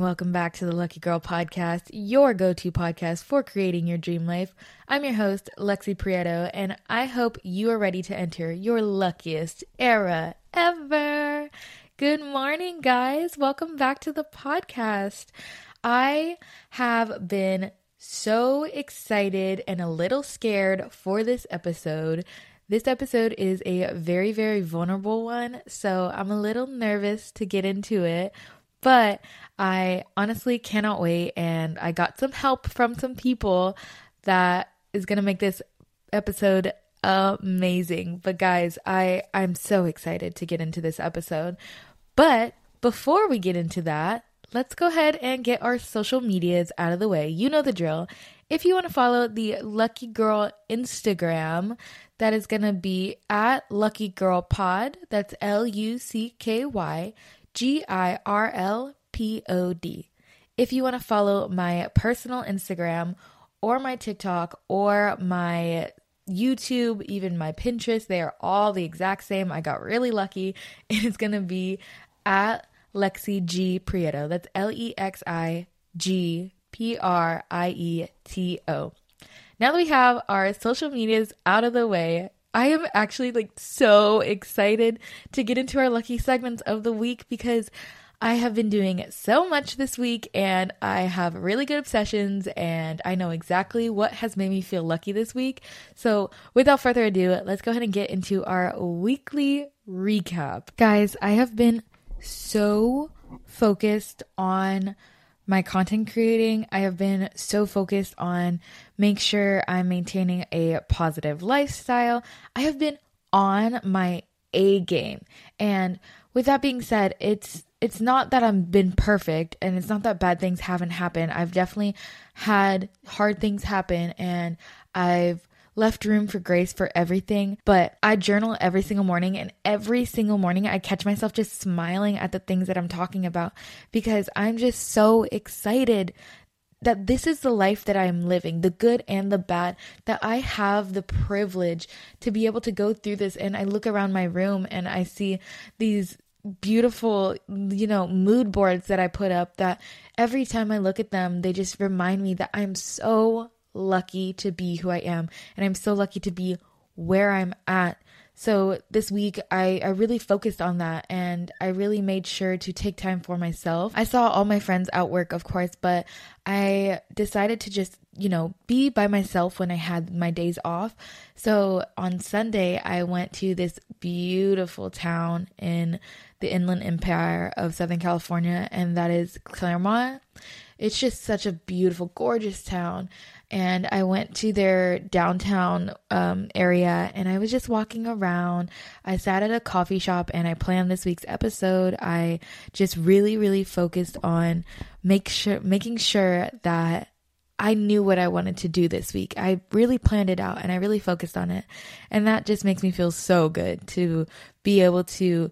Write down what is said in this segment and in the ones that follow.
welcome back to the Lucky Girl Podcast, your go to podcast for creating your dream life. I'm your host, Lexi Prieto, and I hope you are ready to enter your luckiest era ever. Good morning, guys. Welcome back to the podcast. I have been so excited and a little scared for this episode. This episode is a very, very vulnerable one, so I'm a little nervous to get into it, but I honestly cannot wait. And I got some help from some people that is going to make this episode amazing. But guys, I I'm so excited to get into this episode. But before we get into that, let's go ahead and get our social medias out of the way. You know the drill. If you want to follow the Lucky Girl Instagram, that is going to be at Lucky Girl Pod. That's L U C K Y G I R L P O D. If you want to follow my personal Instagram or my TikTok or my YouTube, even my Pinterest, they are all the exact same. I got really lucky. It is going to be at Lexi G Prieto. That's L E X I G P R I E T O. Now that we have our social medias out of the way, I am actually like so excited to get into our lucky segments of the week because I have been doing so much this week and I have really good obsessions and I know exactly what has made me feel lucky this week. So, without further ado, let's go ahead and get into our weekly recap. Guys, I have been so focused on my content creating. I have been so focused on make sure I'm maintaining a positive lifestyle. I have been on my A game. And with that being said, it's it's not that I've been perfect and it's not that bad things haven't happened. I've definitely had hard things happen and I've left room for grace for everything. But I journal every single morning, and every single morning I catch myself just smiling at the things that I'm talking about because I'm just so excited that this is the life that I'm living, the good and the bad, that I have the privilege to be able to go through this. And I look around my room and I see these beautiful, you know, mood boards that I put up that every time I look at them, they just remind me that I'm so lucky to be who I am and I'm so lucky to be where I'm at. So this week I, I really focused on that and I really made sure to take time for myself. I saw all my friends at work, of course, but I decided to just, you know, be by myself when I had my days off. So on Sunday, I went to this beautiful town in the Inland Empire of Southern California, and that is Claremont. It's just such a beautiful, gorgeous town and I went to their downtown um, area and I was just walking around. I sat at a coffee shop and I planned this week's episode. I just really, really focused on make sure making sure that I knew what I wanted to do this week. I really planned it out and I really focused on it. And that just makes me feel so good to be able to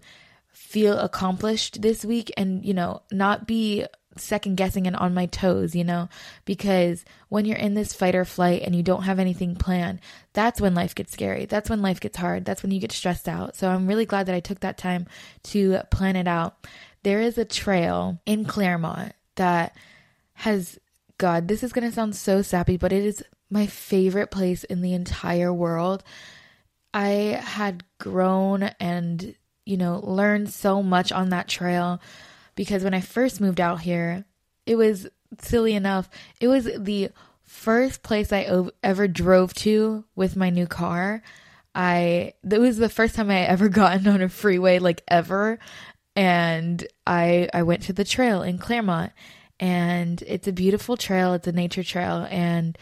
feel accomplished this week and, you know, not be second guessing and on my toes, you know, because when you're in this fight or flight and you don't have anything planned, that's when life gets scary. That's when life gets hard. That's when you get stressed out. So I'm really glad that I took that time to plan it out. There is a trail in Claremont that has, God, this is going to sound so sappy, but it is my favorite place in the entire world. I had grown and, you know, learned so much on that trail because when I first moved out here, it was silly enough. It was the first place I ever drove to with my new car. I it was the first time I ever gotten on a freeway like ever and I I went to the trail in Claremont and it's a beautiful trail, it's a nature trail and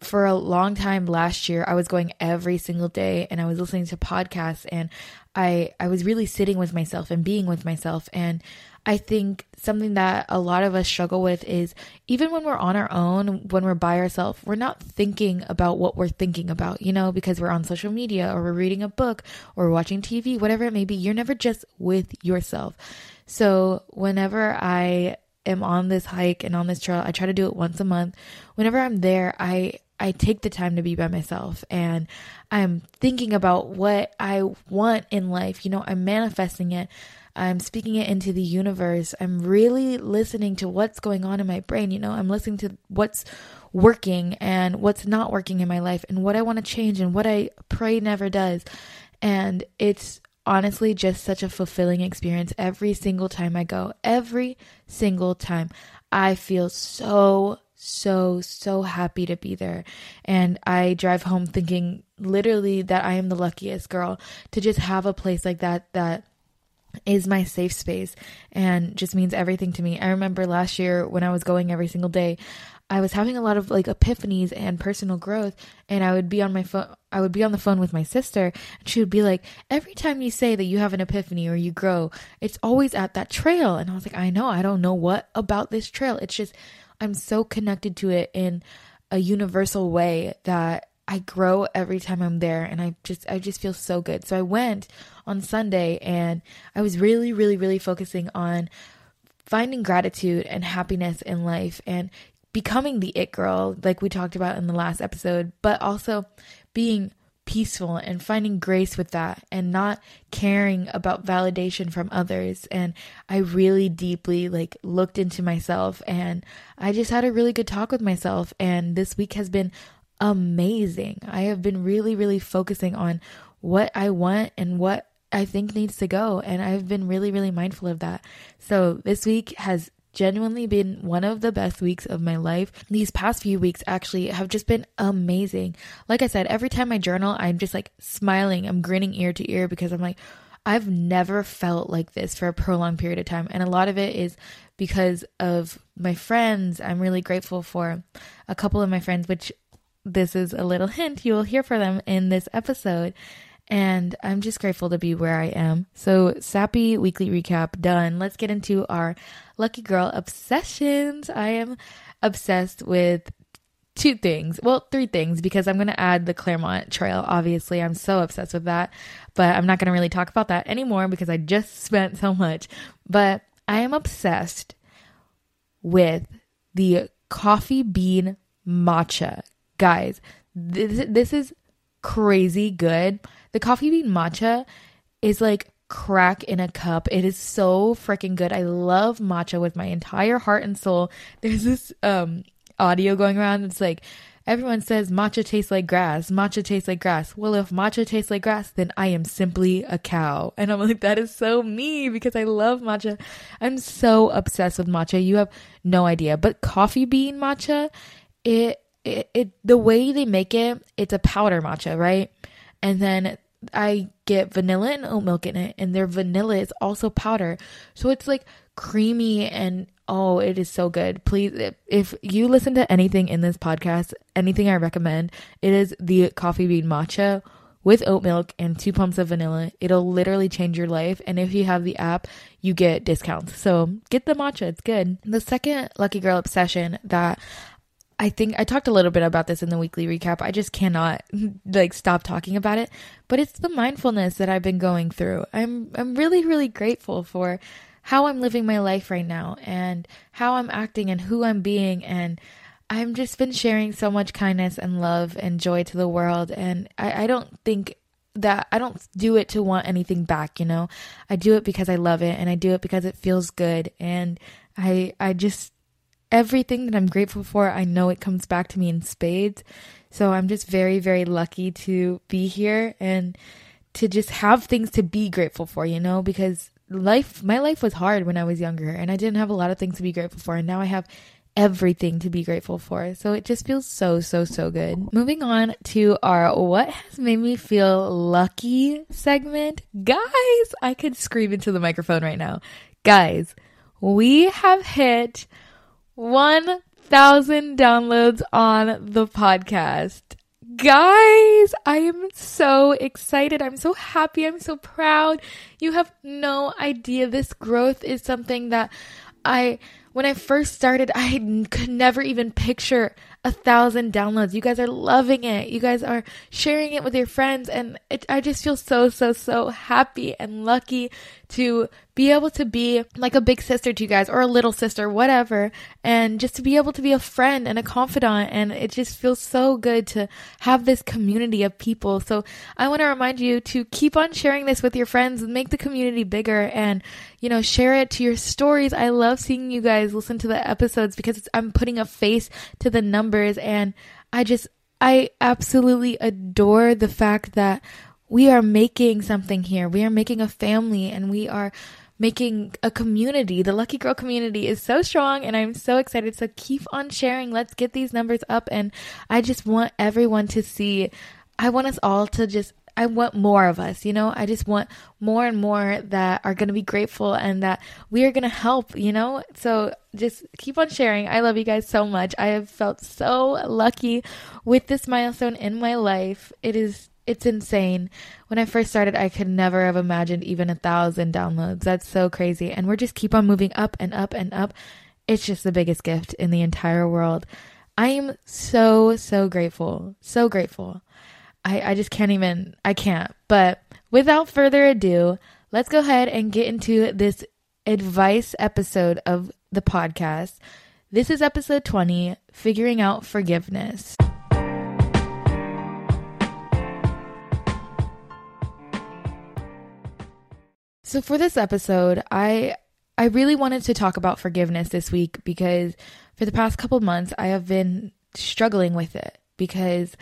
for a long time last year I was going every single day and I was listening to podcasts and I I was really sitting with myself and being with myself and I think something that a lot of us struggle with is even when we're on our own, when we're by ourselves, we're not thinking about what we're thinking about, you know, because we're on social media or we're reading a book or watching TV, whatever it may be. You're never just with yourself. So whenever I am on this hike and on this trail, I try to do it once a month. Whenever I'm there, I I take the time to be by myself and I'm thinking about what I want in life. You know, I'm manifesting it. I'm speaking it into the universe. I'm really listening to what's going on in my brain. You know, I'm listening to what's working and what's not working in my life and what I want to change and what I pray never does. And it's honestly just such a fulfilling experience every single time I go. Every single time. I feel so, so, so happy to be there. And I drive home thinking literally that I am the luckiest girl to just have a place like that that is my safe space and just means everything to me. I remember last year when I was going every single day, I was having a lot of like epiphanies and personal growth and I would be on my phone I would be on the phone with my sister and she would be like every time you say that you have an epiphany or you grow it's always at that trail and I was like I know I don't know what about this trail it's just I'm so connected to it in a universal way that I grow every time I'm there and I just I just feel so good. So I went on Sunday and I was really really really focusing on finding gratitude and happiness in life and becoming the it girl, like we talked about in the last episode, but also being peaceful and finding grace with that and not caring about validation from others and I really deeply like looked into myself and I just had a really good talk with myself and this week has been amazing. I have been really really focusing on what I want and what I think needs to go and I've been really really mindful of that. So this week has genuinely been one of the best weeks of my life. These past few weeks actually have just been amazing. Like I said, every time I journal, I'm just like smiling, I'm grinning ear to ear because I'm like, I've never felt like this for a prolonged period of time. And a lot of it is because of my friends. I'm really grateful for a couple of my friends, which this is a little hint you will hear from them in this episode. And I'm just grateful to be where I am. So, sappy weekly recap done. Let's get into our lucky girl obsessions. I am obsessed with two things. Well, three things because I'm going to add the Claremont Trail. Obviously, I'm so obsessed with that, but I'm not going to really talk about that anymore because I just spent so much. But I am obsessed with the coffee bean matcha. Guys, this, this is crazy good. The coffee bean matcha is like crack in a cup. It is so freaking good. I love matcha with my entire heart and soul. There's this um audio going around. It's like everyone says matcha tastes like grass. Matcha tastes like grass. Well, if matcha tastes like grass, then I am simply a cow. And I'm like, that is so me because I love matcha. I'm so obsessed with matcha. You have no idea. But coffee bean matcha, it it, it the way they make it, it's a powder matcha, right? And then I get vanilla and oat milk in it, and their vanilla is also powder. So it's like creamy and oh, it is so good. Please, if you listen to anything in this podcast, anything I recommend, it is the coffee bean matcha with oat milk and two pumps of vanilla. It'll literally change your life. And if you have the app, you get discounts. So get the matcha, it's good. The second Lucky Girl obsession that I think I talked a little bit about this in the weekly recap. I just cannot like stop talking about it, but it's the mindfulness that I've been going through. I'm I'm really really grateful for how I'm living my life right now and how I'm acting and who I'm being and I've just been sharing so much kindness and love and joy to the world and I, I don't think that I don't do it to want anything back, you know. I do it because I love it and I do it because it feels good and I I just everything that I'm grateful for, I know it comes back to me in spades. So I'm just very, very lucky to be here and to just have things to be grateful for, you know, because life, my life was hard when I was younger and I didn't have a lot of things to be grateful for. And now I have everything to be grateful for. So it just feels so, so, so good. Moving on to our What Has Made Me Feel Lucky segment. Guys, I could scream into the microphone right now. Guys, we have hit 1,000 downloads on the podcast. Guys, I am so excited. I'm so happy. I'm so proud. You have no idea. This growth is something that I, when I first started, I could never even picture a thousand downloads. You guys are loving it. You guys are sharing it with your friends. And it, I just feel so, so, so happy and lucky to be able to be like a big sister to you guys or a little sister, whatever, and just to be able to be a friend and a confidant. And it just feels so good to have this community of people. So I want to remind you to keep on sharing this with your friends and make the community bigger and, you know, share it to your stories. I love seeing you guys listen to the episodes because I'm putting a face to the numbers and I just, I absolutely adore the fact that we are making something here. We are making a family and we are making a community. The Lucky Girl community is so strong and I'm so excited. So keep on sharing. Let's get these numbers up. And I just want everyone to see, I want us all to just I want more of us, you know? I just want more and more that are going to be grateful and that we are going to help, you know? So just keep on sharing. I love you guys so much. I have felt so lucky with this milestone in my life. It is it's insane. When I first started, I could never have imagined even a thousand downloads. That's so crazy. And we're just keep on moving up and up and up. It's just the biggest gift in the entire world. I am so, so grateful. So grateful. I, I just can't even, I can't. But without further ado, let's go ahead and get into this advice episode of the podcast. This is episode 20 Figuring Out Forgiveness. So for this episode, I I really wanted to talk about forgiveness this week because for the past couple months I have been struggling with it because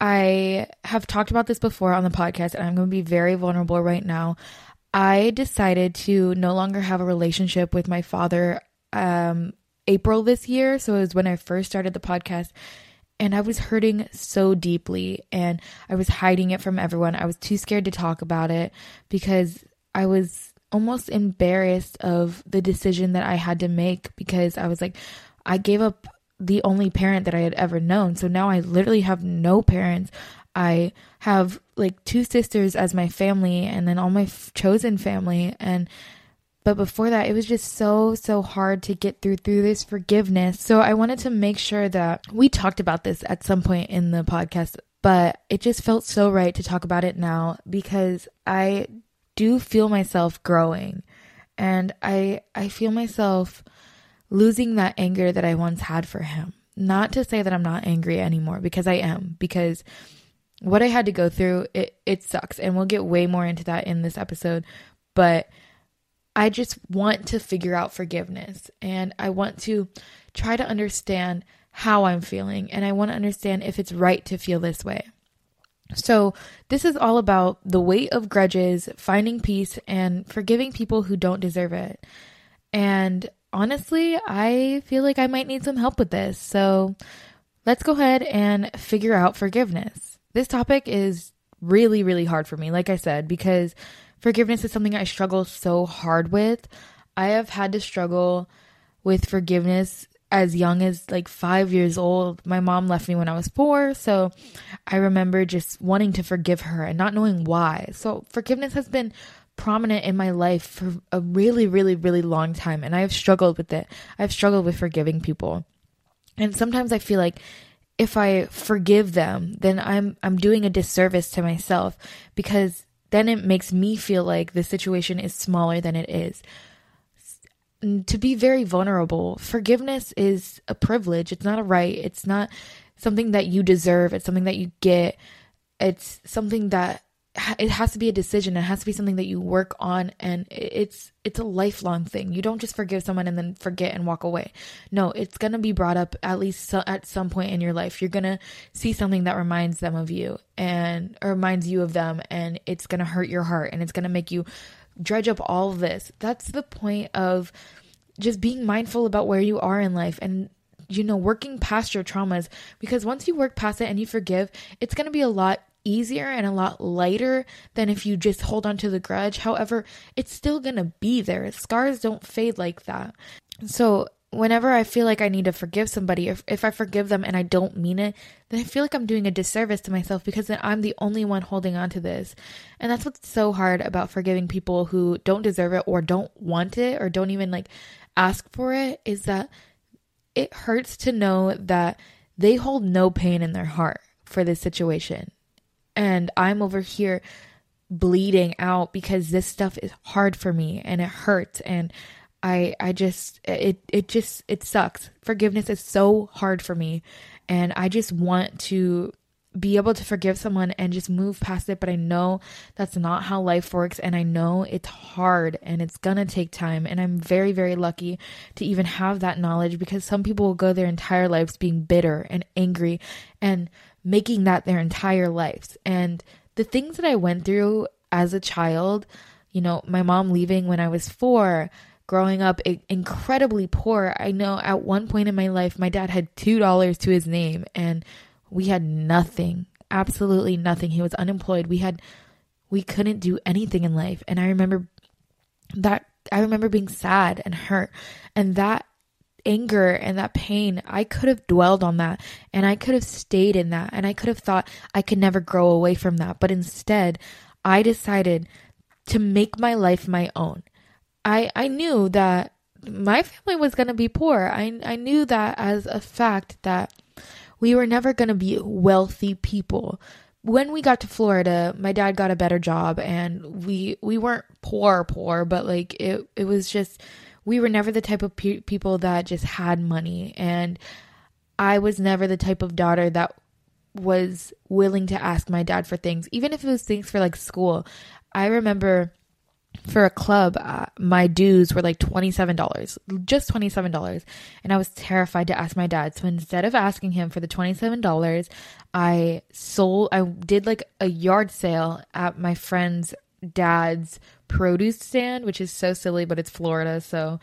I have talked about this before on the podcast and I'm going to be very vulnerable right now. I decided to no longer have a relationship with my father um April this year, so it was when I first started the podcast and I was hurting so deeply and I was hiding it from everyone. I was too scared to talk about it because I was almost embarrassed of the decision that I had to make because I was like, I gave up the only parent that I had ever known. So now I literally have no parents. I have like two sisters as my family and then all my f- chosen family and but before that it was just so so hard to get through through this forgiveness. So I wanted to make sure that we talked about this at some point in the podcast, but it just felt so right to talk about it now because I do feel myself growing and I I feel myself losing that anger that I once had for him. Not to say that I'm not angry anymore because I am because what I had to go through it it sucks and we'll get way more into that in this episode, but I just want to figure out forgiveness and I want to try to understand how I'm feeling and I want to understand if it's right to feel this way. So, this is all about the weight of grudges, finding peace, and forgiving people who don't deserve it. And honestly, I feel like I might need some help with this. So, let's go ahead and figure out forgiveness. This topic is really, really hard for me, like I said, because forgiveness is something I struggle so hard with. I have had to struggle with forgiveness as young as like five years old. My mom left me when I was four. So I remember just wanting to forgive her and not knowing why. So forgiveness has been prominent in my life for a really, really, really long time. And I have struggled with it. I've struggled with forgiving people. And sometimes I feel like if I forgive them, then I'm I'm doing a disservice to myself because then it makes me feel like the situation is smaller than it is to be very vulnerable. Forgiveness is a privilege. It's not a right. It's not something that you deserve. It's something that you get. It's something that it has to be a decision. It has to be something that you work on and it's it's a lifelong thing. You don't just forgive someone and then forget and walk away. No, it's going to be brought up at least so, at some point in your life. You're going to see something that reminds them of you and or reminds you of them and it's going to hurt your heart and it's going to make you dredge up all this. That's the point of just being mindful about where you are in life and you know working past your traumas because once you work past it and you forgive, it's going to be a lot easier and a lot lighter than if you just hold on to the grudge. However, it's still to be there. Scars don't fade like that. So, whenever I feel like I need to forgive somebody, if, if I forgive them and I don't mean it, then I feel like I'm doing a disservice to myself because then I'm the only one holding on to this. And that's what's so hard about forgiving people who don't deserve it or don't want it or don't even like ask for it is that it hurts to know that they hold no pain in their heart for this situation. And I'm over here bleeding out because this stuff is hard for me and it hurts and I I just it it just it sucks. Forgiveness is so hard for me and I just want to be able to forgive someone and just move past it. But I know that's not how life works. And I know it's hard and it's going to take time. And I'm very, very lucky to even have that knowledge because some people will go their entire lives being bitter and angry and making that their entire lives. And the things that I went through as a child, you know, my mom leaving when I was four, growing up incredibly poor. I know at one point in my life, my dad had $2 to his name and we had nothing, absolutely nothing. He was unemployed. We had, we couldn't do anything in life. And I remember that, I remember being sad and hurt. And that anger and that pain, I could have dwelled on that and I could have stayed in that. And I could have thought I could never grow away from that. But instead, I decided to make my life my own. I, I knew that my family was going to be poor. I, I knew that as a fact that we were never going to be wealthy people. When we got to Florida, my dad got a better job and we we weren't poor poor, but like it it was just we were never the type of pe- people that just had money and I was never the type of daughter that was willing to ask my dad for things, even if it was things for like school. I remember for a club, uh, my dues were like $27, just $27. And I was terrified to ask my dad. So instead of asking him for the $27, I sold, I did like a yard sale at my friend's dad's produce stand, which is so silly, but it's Florida. So,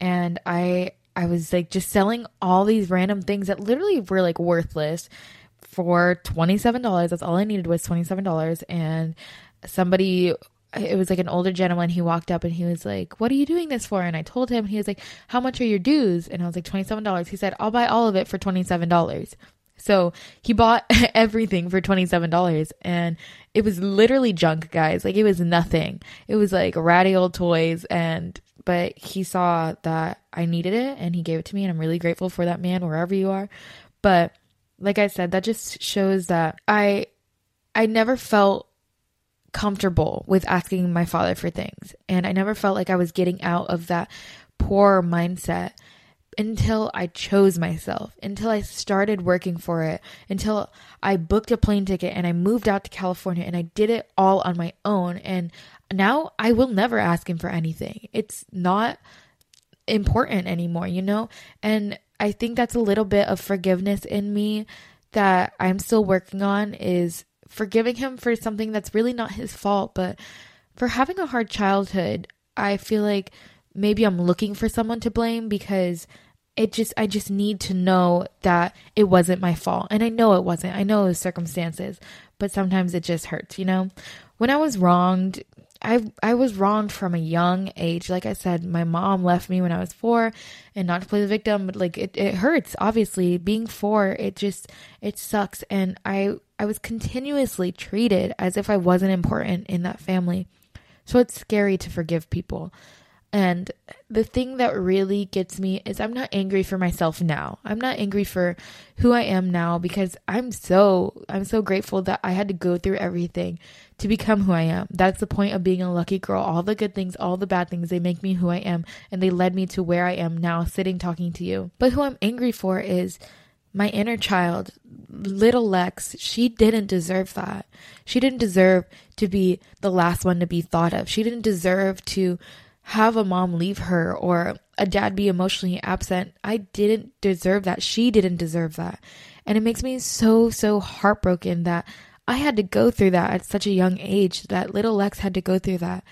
and I, I was like just selling all these random things that literally were like worthless for $27. That's all I needed was $27. And somebody it was like an older gentleman. He walked up and he was like, What are you doing this for? And I told him, he was like, How much are your dues? And I was like, $27. He said, I'll buy all of it for $27. So he bought everything for $27 and it was literally junk, guys. Like it was nothing. It was like ratty old toys and but he saw that I needed it and he gave it to me and I'm really grateful for that man wherever you are. But like I said, that just shows that I I never felt comfortable with asking my father for things. And I never felt like I was getting out of that poor mindset until I chose myself, until I started working for it, until I booked a plane ticket and I moved out to California and I did it all on my own. And now I will never ask him for anything. It's not important anymore, you know? And I think that's a little bit of forgiveness in me that I'm still working on is forgiving him for something that's really not his fault, but for having a hard childhood, I feel like maybe I'm looking for someone to blame because it just I just need to know that it wasn't my fault. And I know it wasn't. I know it was circumstances, but sometimes it just hurts, you know? When I was wronged, I I was wronged from a young age. Like I said, my mom left me when I was four, and not to play the victim, but like it, it hurts. Obviously, being four, it just it sucks. And I I was continuously treated as if I wasn't important in that family. So it's scary to forgive people. And the thing that really gets me is I'm not angry for myself now. I'm not angry for who I am now because I'm so I'm so grateful that I had to go through everything to become who I am. That's the point of being a lucky girl. All the good things, all the bad things, they make me who I am and they led me to where I am now sitting talking to you. But who I'm angry for is my inner child, little Lex, she didn't deserve that. She didn't deserve to be the last one to be thought of. She didn't deserve to have a mom leave her or a dad be emotionally absent. I didn't deserve that. She didn't deserve that. And it makes me so, so heartbroken that I had to go through that at such a young age, that little Lex had to go through that.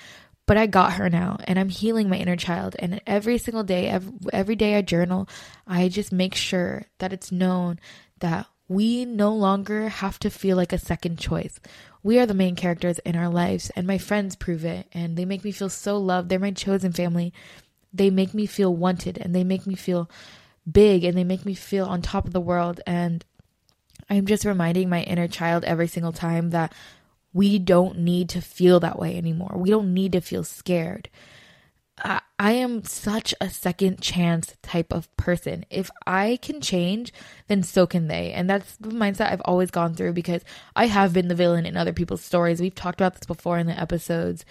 But I got her now and I'm healing my inner child. And every single day, every, every day I journal, I just make sure that it's known that we no longer have to feel like a second choice. We are the main characters in our lives, and my friends prove it. And they make me feel so loved. They're my chosen family. They make me feel wanted and they make me feel big and they make me feel on top of the world. And I'm just reminding my inner child every single time that we don't need to feel that way anymore. We don't need to feel scared. I, am such a second chance type of person. If I can change, then so can they. And that's the mindset I've always gone through because I have been the villain in other people's stories. We've talked about this before in the episodes.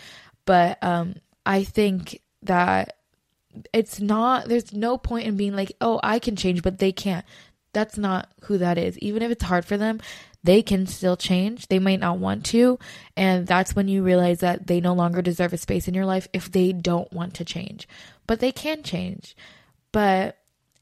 But um, I think that it's not, there's no point in being like, oh, I can change, but they can't. That's not who that is. Even if it's hard for them, they can still change. They might not want to. And that's when you realize that they no longer deserve a space in your life if they don't want to change. But they can change. But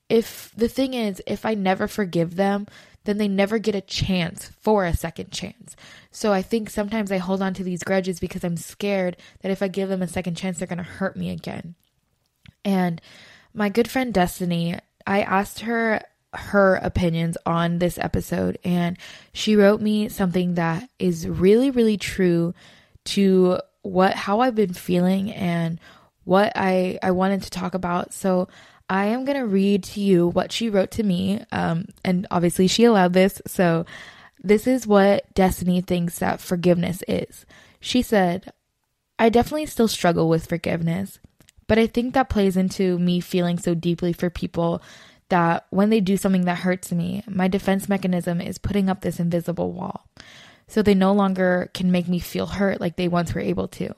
if the thing is, if I never forgive them, then they never get a chance for a second chance. So I think sometimes I hold on to these grudges because I'm scared that if I give them a second chance, they're going to hurt me again. And my good friend Destiny, I asked her her opinions on this episode and she wrote me something that is really really true to what how I've been feeling and what I I wanted to talk about. So I am going to read to you what she wrote to me um and obviously she allowed this. So this is what Destiny thinks that forgiveness is. She said, "I definitely still struggle with forgiveness, but I think that plays into me feeling so deeply for people that when they do something that hurts me, my defense mechanism is putting up this invisible wall. So they no longer can make me feel hurt like they once were able to.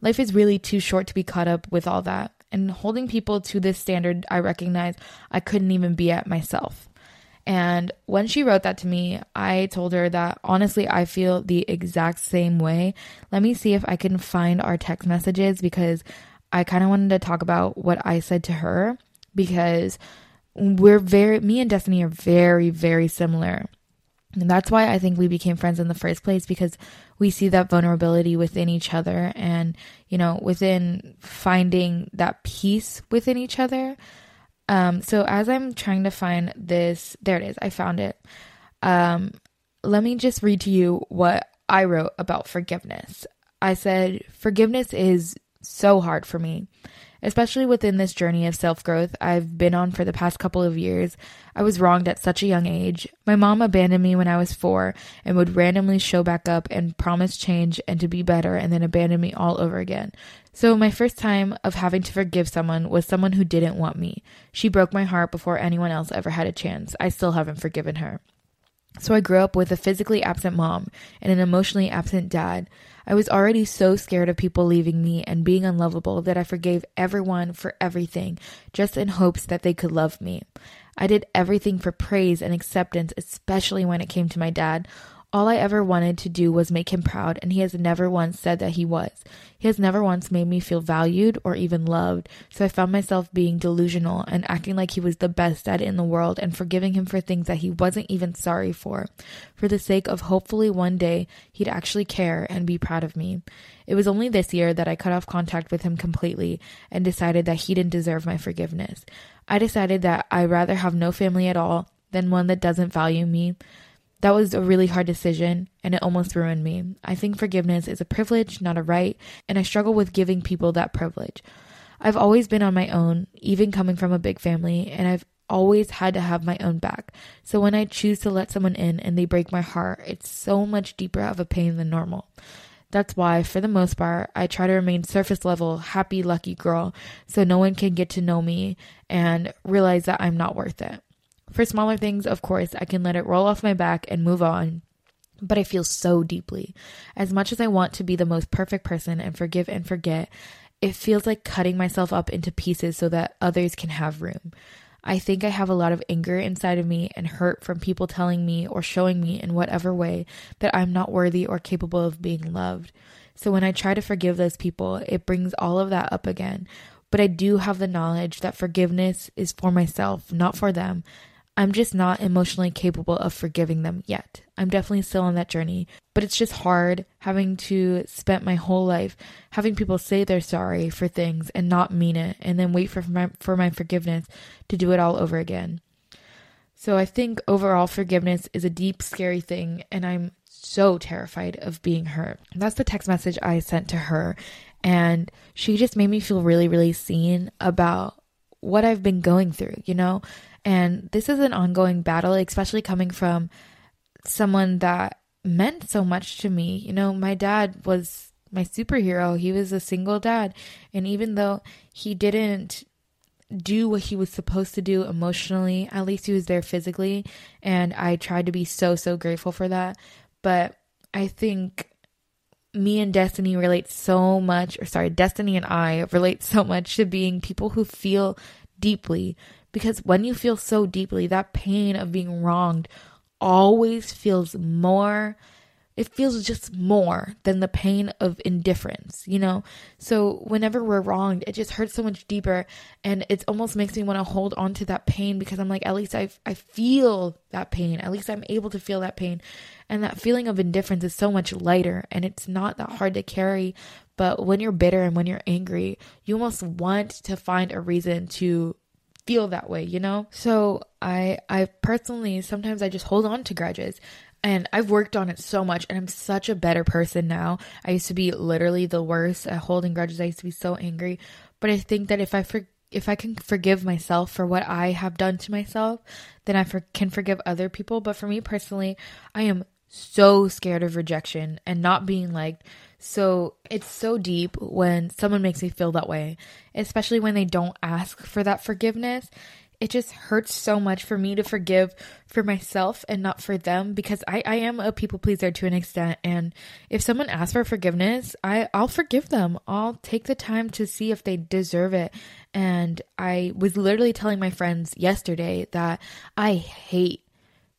Life is really too short to be caught up with all that. And holding people to this standard, I recognize I couldn't even be at myself. And when she wrote that to me, I told her that honestly, I feel the exact same way. Let me see if I can find our text messages because I kind of wanted to talk about what I said to her because we're very, me and Destiny are very, very similar. And that's why I think we became friends in the first place because we see that vulnerability within each other and, you know, within finding that peace within each other. Um, so as I'm trying to find this, there it is, I found it. Um, let me just read to you what I wrote about forgiveness. I said, Forgiveness is so hard for me especially within this journey of self growth I've been on for the past couple of years. I was wronged at such a young age. My mom abandoned me when I was four and would randomly show back up and promise change and to be better and then abandon me all over again. So, my first time of having to forgive someone was someone who didn't want me. She broke my heart before anyone else ever had a chance. I still haven't forgiven her. So I grew up with a physically absent mom and an emotionally absent dad. I was already so scared of people leaving me and being unlovable that I forgave everyone for everything just in hopes that they could love me. I did everything for praise and acceptance, especially when it came to my dad, all I ever wanted to do was make him proud, and he has never once said that he was. He has never once made me feel valued or even loved, so I found myself being delusional and acting like he was the best dad in the world and forgiving him for things that he wasn't even sorry for, for the sake of hopefully one day he'd actually care and be proud of me. It was only this year that I cut off contact with him completely and decided that he didn't deserve my forgiveness. I decided that I'd rather have no family at all than one that doesn't value me. That was a really hard decision and it almost ruined me. I think forgiveness is a privilege, not a right, and I struggle with giving people that privilege. I've always been on my own, even coming from a big family, and I've always had to have my own back. So when I choose to let someone in and they break my heart, it's so much deeper of a pain than normal. That's why, for the most part, I try to remain surface level, happy, lucky girl so no one can get to know me and realize that I'm not worth it. For smaller things, of course, I can let it roll off my back and move on. But I feel so deeply. As much as I want to be the most perfect person and forgive and forget, it feels like cutting myself up into pieces so that others can have room. I think I have a lot of anger inside of me and hurt from people telling me or showing me in whatever way that I'm not worthy or capable of being loved. So when I try to forgive those people, it brings all of that up again. But I do have the knowledge that forgiveness is for myself, not for them, I'm just not emotionally capable of forgiving them yet. I'm definitely still on that journey, but it's just hard having to spend my whole life having people say they're sorry for things and not mean it and then wait for my, for my forgiveness to do it all over again. So I think overall forgiveness is a deep scary thing and I'm so terrified of being hurt. That's the text message I sent to her and she just made me feel really really seen about what I've been going through, you know? And this is an ongoing battle, especially coming from someone that meant so much to me. You know, my dad was my superhero. He was a single dad. And even though he didn't do what he was supposed to do emotionally, at least he was there physically. And I tried to be so, so grateful for that. But I think me and Destiny relate so much, or sorry, Destiny and I relate so much to being people who feel deeply. Because when you feel so deeply, that pain of being wronged always feels more it feels just more than the pain of indifference, you know? So whenever we're wronged, it just hurts so much deeper and it almost makes me want to hold on to that pain because I'm like, at least I, I feel that pain. At least I'm able to feel that pain. And that feeling of indifference is so much lighter and it's not that hard to carry. But when you're bitter and when you're angry, you almost want to find a reason to feel that way, you know? So I I personally sometimes I just hold on to grudges. And I've worked on it so much and I'm such a better person now. I used to be literally the worst at holding grudges. I used to be so angry. But I think that if I for, if I can forgive myself for what I have done to myself, then I for, can forgive other people. But for me personally, I am so scared of rejection and not being liked. So it's so deep when someone makes me feel that way, especially when they don't ask for that forgiveness. It just hurts so much for me to forgive for myself and not for them because I, I am a people pleaser to an extent. And if someone asks for forgiveness I, I'll forgive them. I'll take the time to see if they deserve it. And I was literally telling my friends yesterday that I hate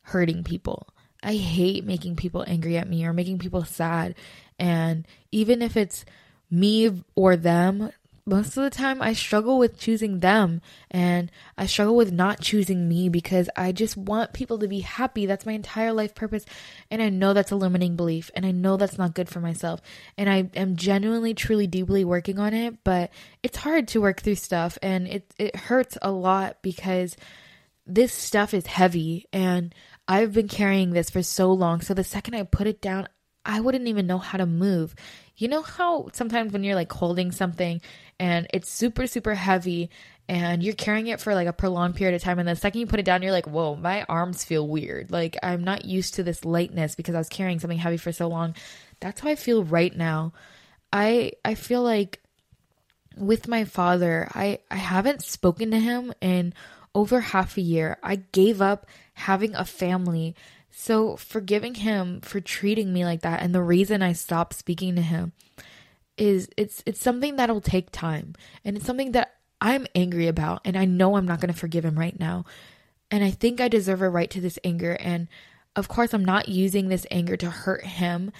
hurting people I hate making people angry at me or making people sad and even if it's me or them most of the time I struggle with choosing them and I struggle with not choosing me because I just want people to be happy. That's my entire life purpose. And I know that's a limiting belief and I know that's not good for myself. And I am genuinely, truly, deeply working on it, but it's hard to work through stuff and it, it hurts a lot because this stuff is heavy and I've been carrying this for so long. So the second I put it down, I wouldn't even know how to move. You know how sometimes when you're like holding something and it's super, super heavy and you're carrying it for like a prolonged period of time, and the second you put it down, you're like, whoa, my arms feel weird. Like I'm not used to this lightness because I was carrying something heavy for so long. That's how I feel right now. I I feel like with my father, I, I haven't spoken to him in over half a year. I gave up having a family so forgiving him for treating me like that and the reason I stopped speaking to him is it's it's something that'll take time and it's something that I'm angry about and I know I'm not going to forgive him right now. And I think I deserve a right to this anger and of course I'm not using this anger to hurt him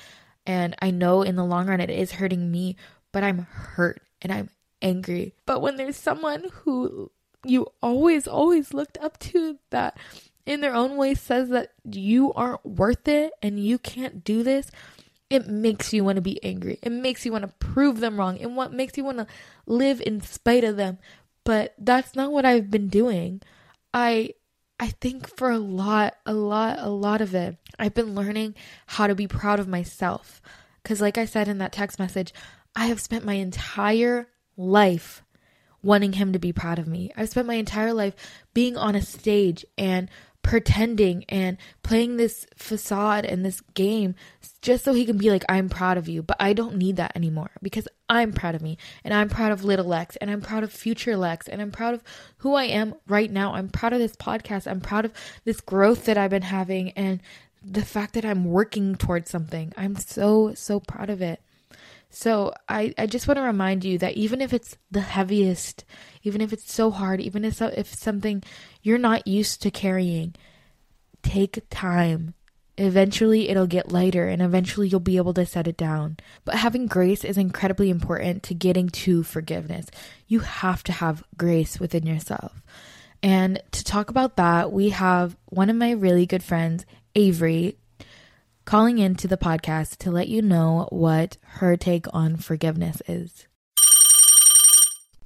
and I know in the long run it is hurting me, but I'm hurt and I'm angry. But when there's someone who you always always looked up to that in their own way says that you aren't worth it and you can't do this, it makes you want to be angry. It makes you want to prove them wrong. And what makes you want to live in spite of them. But that's not what I've been doing. I I think for a lot, a lot, a lot of it, I've been learning how to be proud of myself. Cuz like I said in that text message, I have spent my entire life wanting him to be proud of me. I've spent my entire life being on a stage and pretending and playing this facade and this game just so he can be like, I'm proud of you. But I don't need that anymore because I'm proud of me and I'm proud of little Lex and I'm proud of future Lex and I'm proud of who I am right now. I'm proud of this podcast. I'm proud of this growth that I've been having and the fact that I'm working towards something. I'm so, so proud of it. So I, I just want to remind you that even if it's the heaviest, even if it's so hard, even if, if something you're not used to carrying, take time. Eventually it'll get lighter and eventually you'll be able to set it down. But having grace is incredibly important to getting to forgiveness. You have to have grace within yourself. And to talk about that, we have one of my really good friends, Avery, calling into the podcast to let you know what her take on forgiveness is.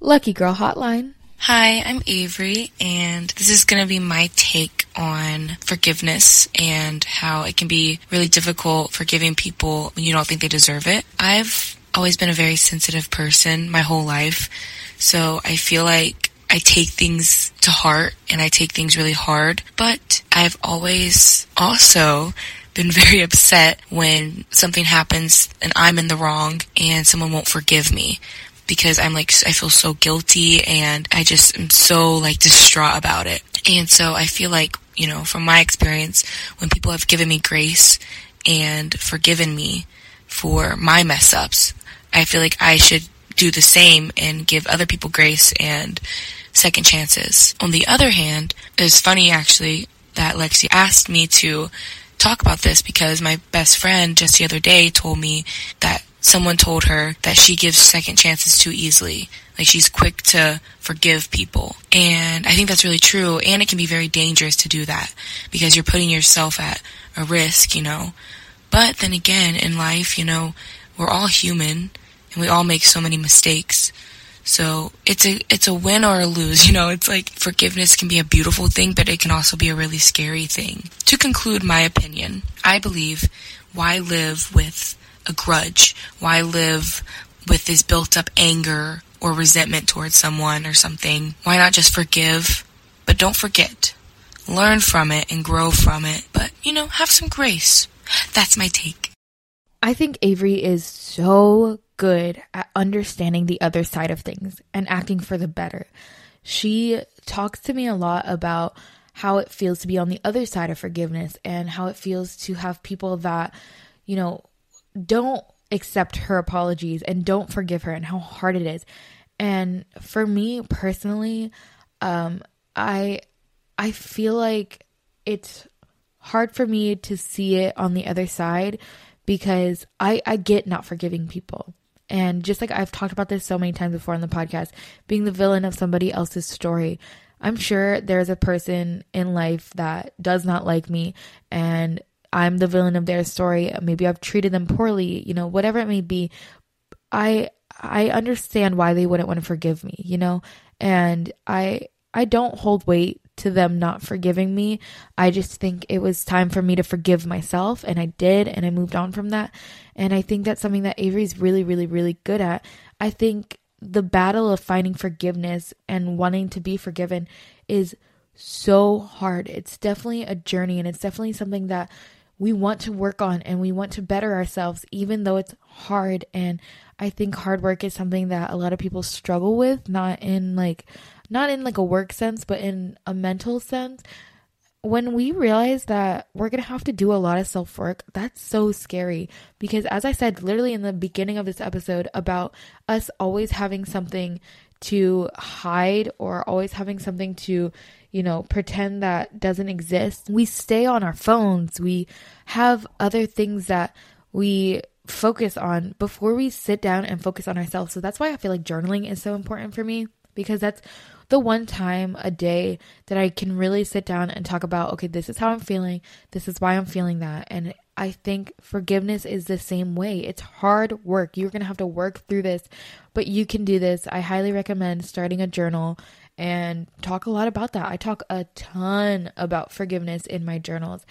Lucky Girl Hotline. Hi, I'm Avery, and this is going to be my take on forgiveness and how it can be really difficult forgiving people when you don't think they deserve it. I've always been a very sensitive person my whole life, so I feel like I take things to heart and I take things really hard, but I've always also been very upset when something happens and I'm in the wrong and someone won't forgive me because I'm like, I feel so guilty and I just am so like distraught about it. And so I feel like, you know, from my experience, when people have given me grace and forgiven me for my mess ups, I feel like I should do the same and give other people grace and second chances. On the other hand, it's funny actually that Lexi asked me to talk about this because my best friend just the other day told me that someone told her that she gives second chances too easily. Like she's quick to forgive people. And I think that's really true. And it can be very dangerous to do that because you're putting yourself at a risk, you know. But then again, in life, you know, we're all human and we all make so many mistakes. So it's a it's a win or a lose. You know, it's like forgiveness can be a beautiful thing, but it can also be a really scary thing. To conclude my opinion, I believe why live with a grudge? Why live with this built up anger or resentment towards someone or something? Why not just forgive? But don't forget. Learn from it and grow from it. But, you know, have some grace. That's my take. I think Avery is so good at understanding the other side of things and acting for the better. She talks to me a lot about how it feels to be on the other side of forgiveness and how it feels to have people that, you know, don't accept her apologies and don't forgive her and how hard it is. And for me personally, um, I I feel like it's hard for me to see it on the other side because I I get not forgiving people. And just like I've talked about this so many times before on the podcast, being the villain of somebody else's story, I'm sure there's a person in life that does not like me and I'm the villain of their story. Maybe I've treated them poorly, you know, whatever it may be. I I understand why they wouldn't want to forgive me, you know? And I I don't hold weight to them not forgiving me. I just think it was time for me to forgive myself and I did and I moved on from that. And I think that's something that Avery's really really really good at. I think the battle of finding forgiveness and wanting to be forgiven is so hard. It's definitely a journey and it's definitely something that we want to work on and we want to better ourselves, even though it's hard. And I think hard work is something that a lot of people struggle with, not in like, not in like a work sense, but in a mental sense. When we realize that we're going to have to do a lot of self work, that's so scary. Because as I said literally in the beginning of this episode about us always having something to hide or always having something to you know, pretend that doesn't exist. We stay on our phones. We have other things that we focus on before we sit down and focus on ourselves. So that's why I feel like journaling is so important for me because that's the one time a day that I can really sit down and talk about, okay, this is how I'm feeling. This is why I'm feeling that. And I think forgiveness is the same way. It's hard work. You're going to have to work through this, but you can do this. I highly recommend starting a journal and talk a lot about that. I talk a ton about forgiveness in my journals.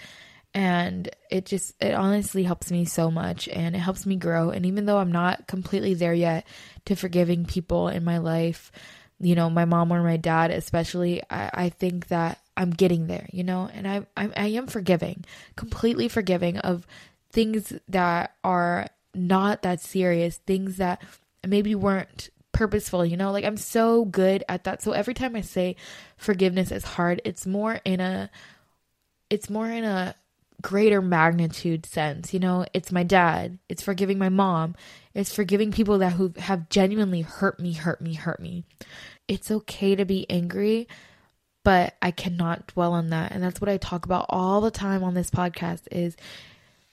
And it just, it honestly helps me so much and it helps me grow. And even though I'm not completely there yet to forgiving people in my life, you know, my mom or my dad, especially, I, I think that I'm getting there, you know, and I, I, I am forgiving, completely forgiving of things that are not that serious, things that maybe weren't purposeful, you know? Like I'm so good at that. So every time I say forgiveness is hard, it's more in a it's more in a greater magnitude sense, you know? It's my dad, it's forgiving my mom, it's forgiving people that who have genuinely hurt me, hurt me, hurt me. It's okay to be angry, but I cannot dwell on that. And that's what I talk about all the time on this podcast is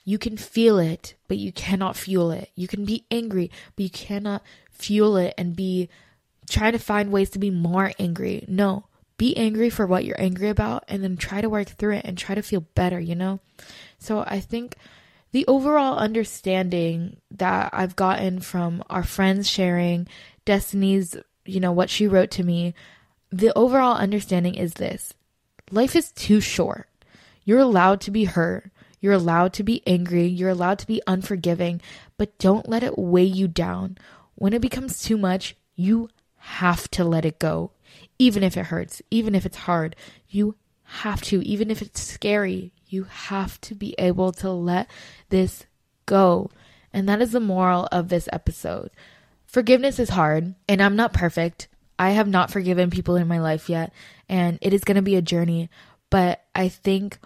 you can feel it, but you cannot fuel it. You can be angry, but you cannot fuel it and be trying to find ways to be more angry. No, be angry for what you're angry about and then try to work through it and try to feel better, you know? So I think the overall understanding that I've gotten from our friends sharing Destiny's, you know, what she wrote to me, the overall understanding is this life is too short. You're allowed to be hurt. You're allowed to be angry. You're allowed to be unforgiving, but don't let it weigh you down when it becomes too much, you have to let it go. Even if it hurts, even if it's hard, you have to, even if it's scary, you have to be able to let this go. And that is the moral of this episode. Forgiveness is hard, and I'm not perfect. I have not forgiven people in my life yet, and it is going to be a journey. But I think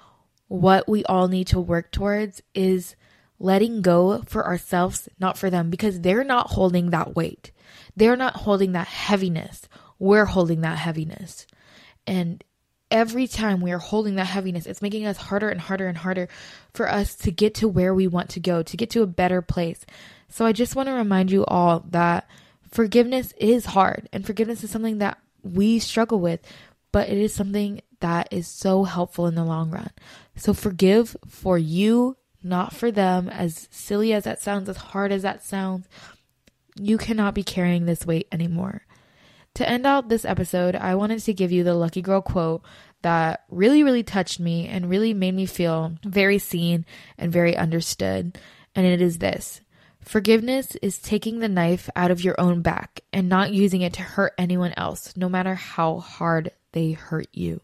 what we all need to work towards is letting go for ourselves, not for them, because they're not holding that weight. They're not holding that heaviness. We're holding that heaviness. And every time we are holding that heaviness, it's making us harder and harder and harder for us to get to where we want to go, to get to a better place. So I just want to remind you all that forgiveness is hard and forgiveness is something that we struggle with, but it is something that is so helpful in the long run. So forgive for you, not for them. As silly as that sounds, as hard as that sounds, you cannot be carrying this weight anymore. To end out this episode, I wanted to give you the Lucky Girl quote that really, really touched me and really made me feel very seen and very understood. And it is this Forgiveness is taking the knife out of your own back and not using it to hurt anyone else, no matter how hard they hurt you.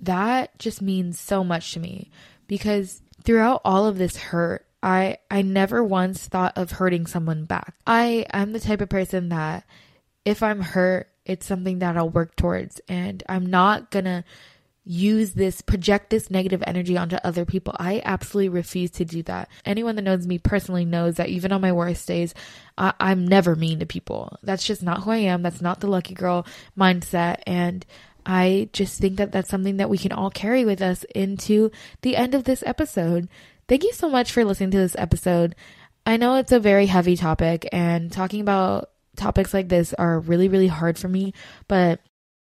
That just means so much to me because throughout all of this hurt, I I never once thought of hurting someone back. I I'm the type of person that if I'm hurt, it's something that I'll work towards and I'm not to use this project this negative energy onto other people. I absolutely refuse to do that. Anyone that knows me personally knows that even on my worst days, I, I'm never mean to people. That's just not who I am. That's not the lucky girl mindset and I just think that that's something that we can all carry with us into the end of this episode. Thank you so much for listening to this episode. I know it's a very heavy topic, and talking about topics like this are really, really hard for me, but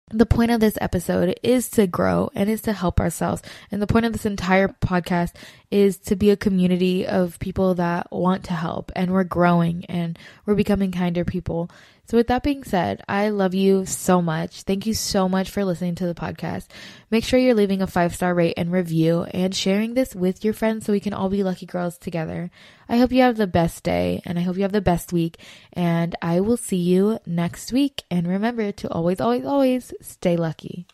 the point of this episode is to grow and is to help ourselves. And the point of this entire podcast is to be a community of people that want to help and we're growing and we're becoming kinder people. So, with that being said, I love you so much. Thank you so much for listening to the podcast. Make sure you're leaving a five star rate and review and sharing this with your friends so we can all be lucky girls together. I hope you have the best day and I hope you have the best week. And I will see you next week. And remember to always, always, always stay lucky.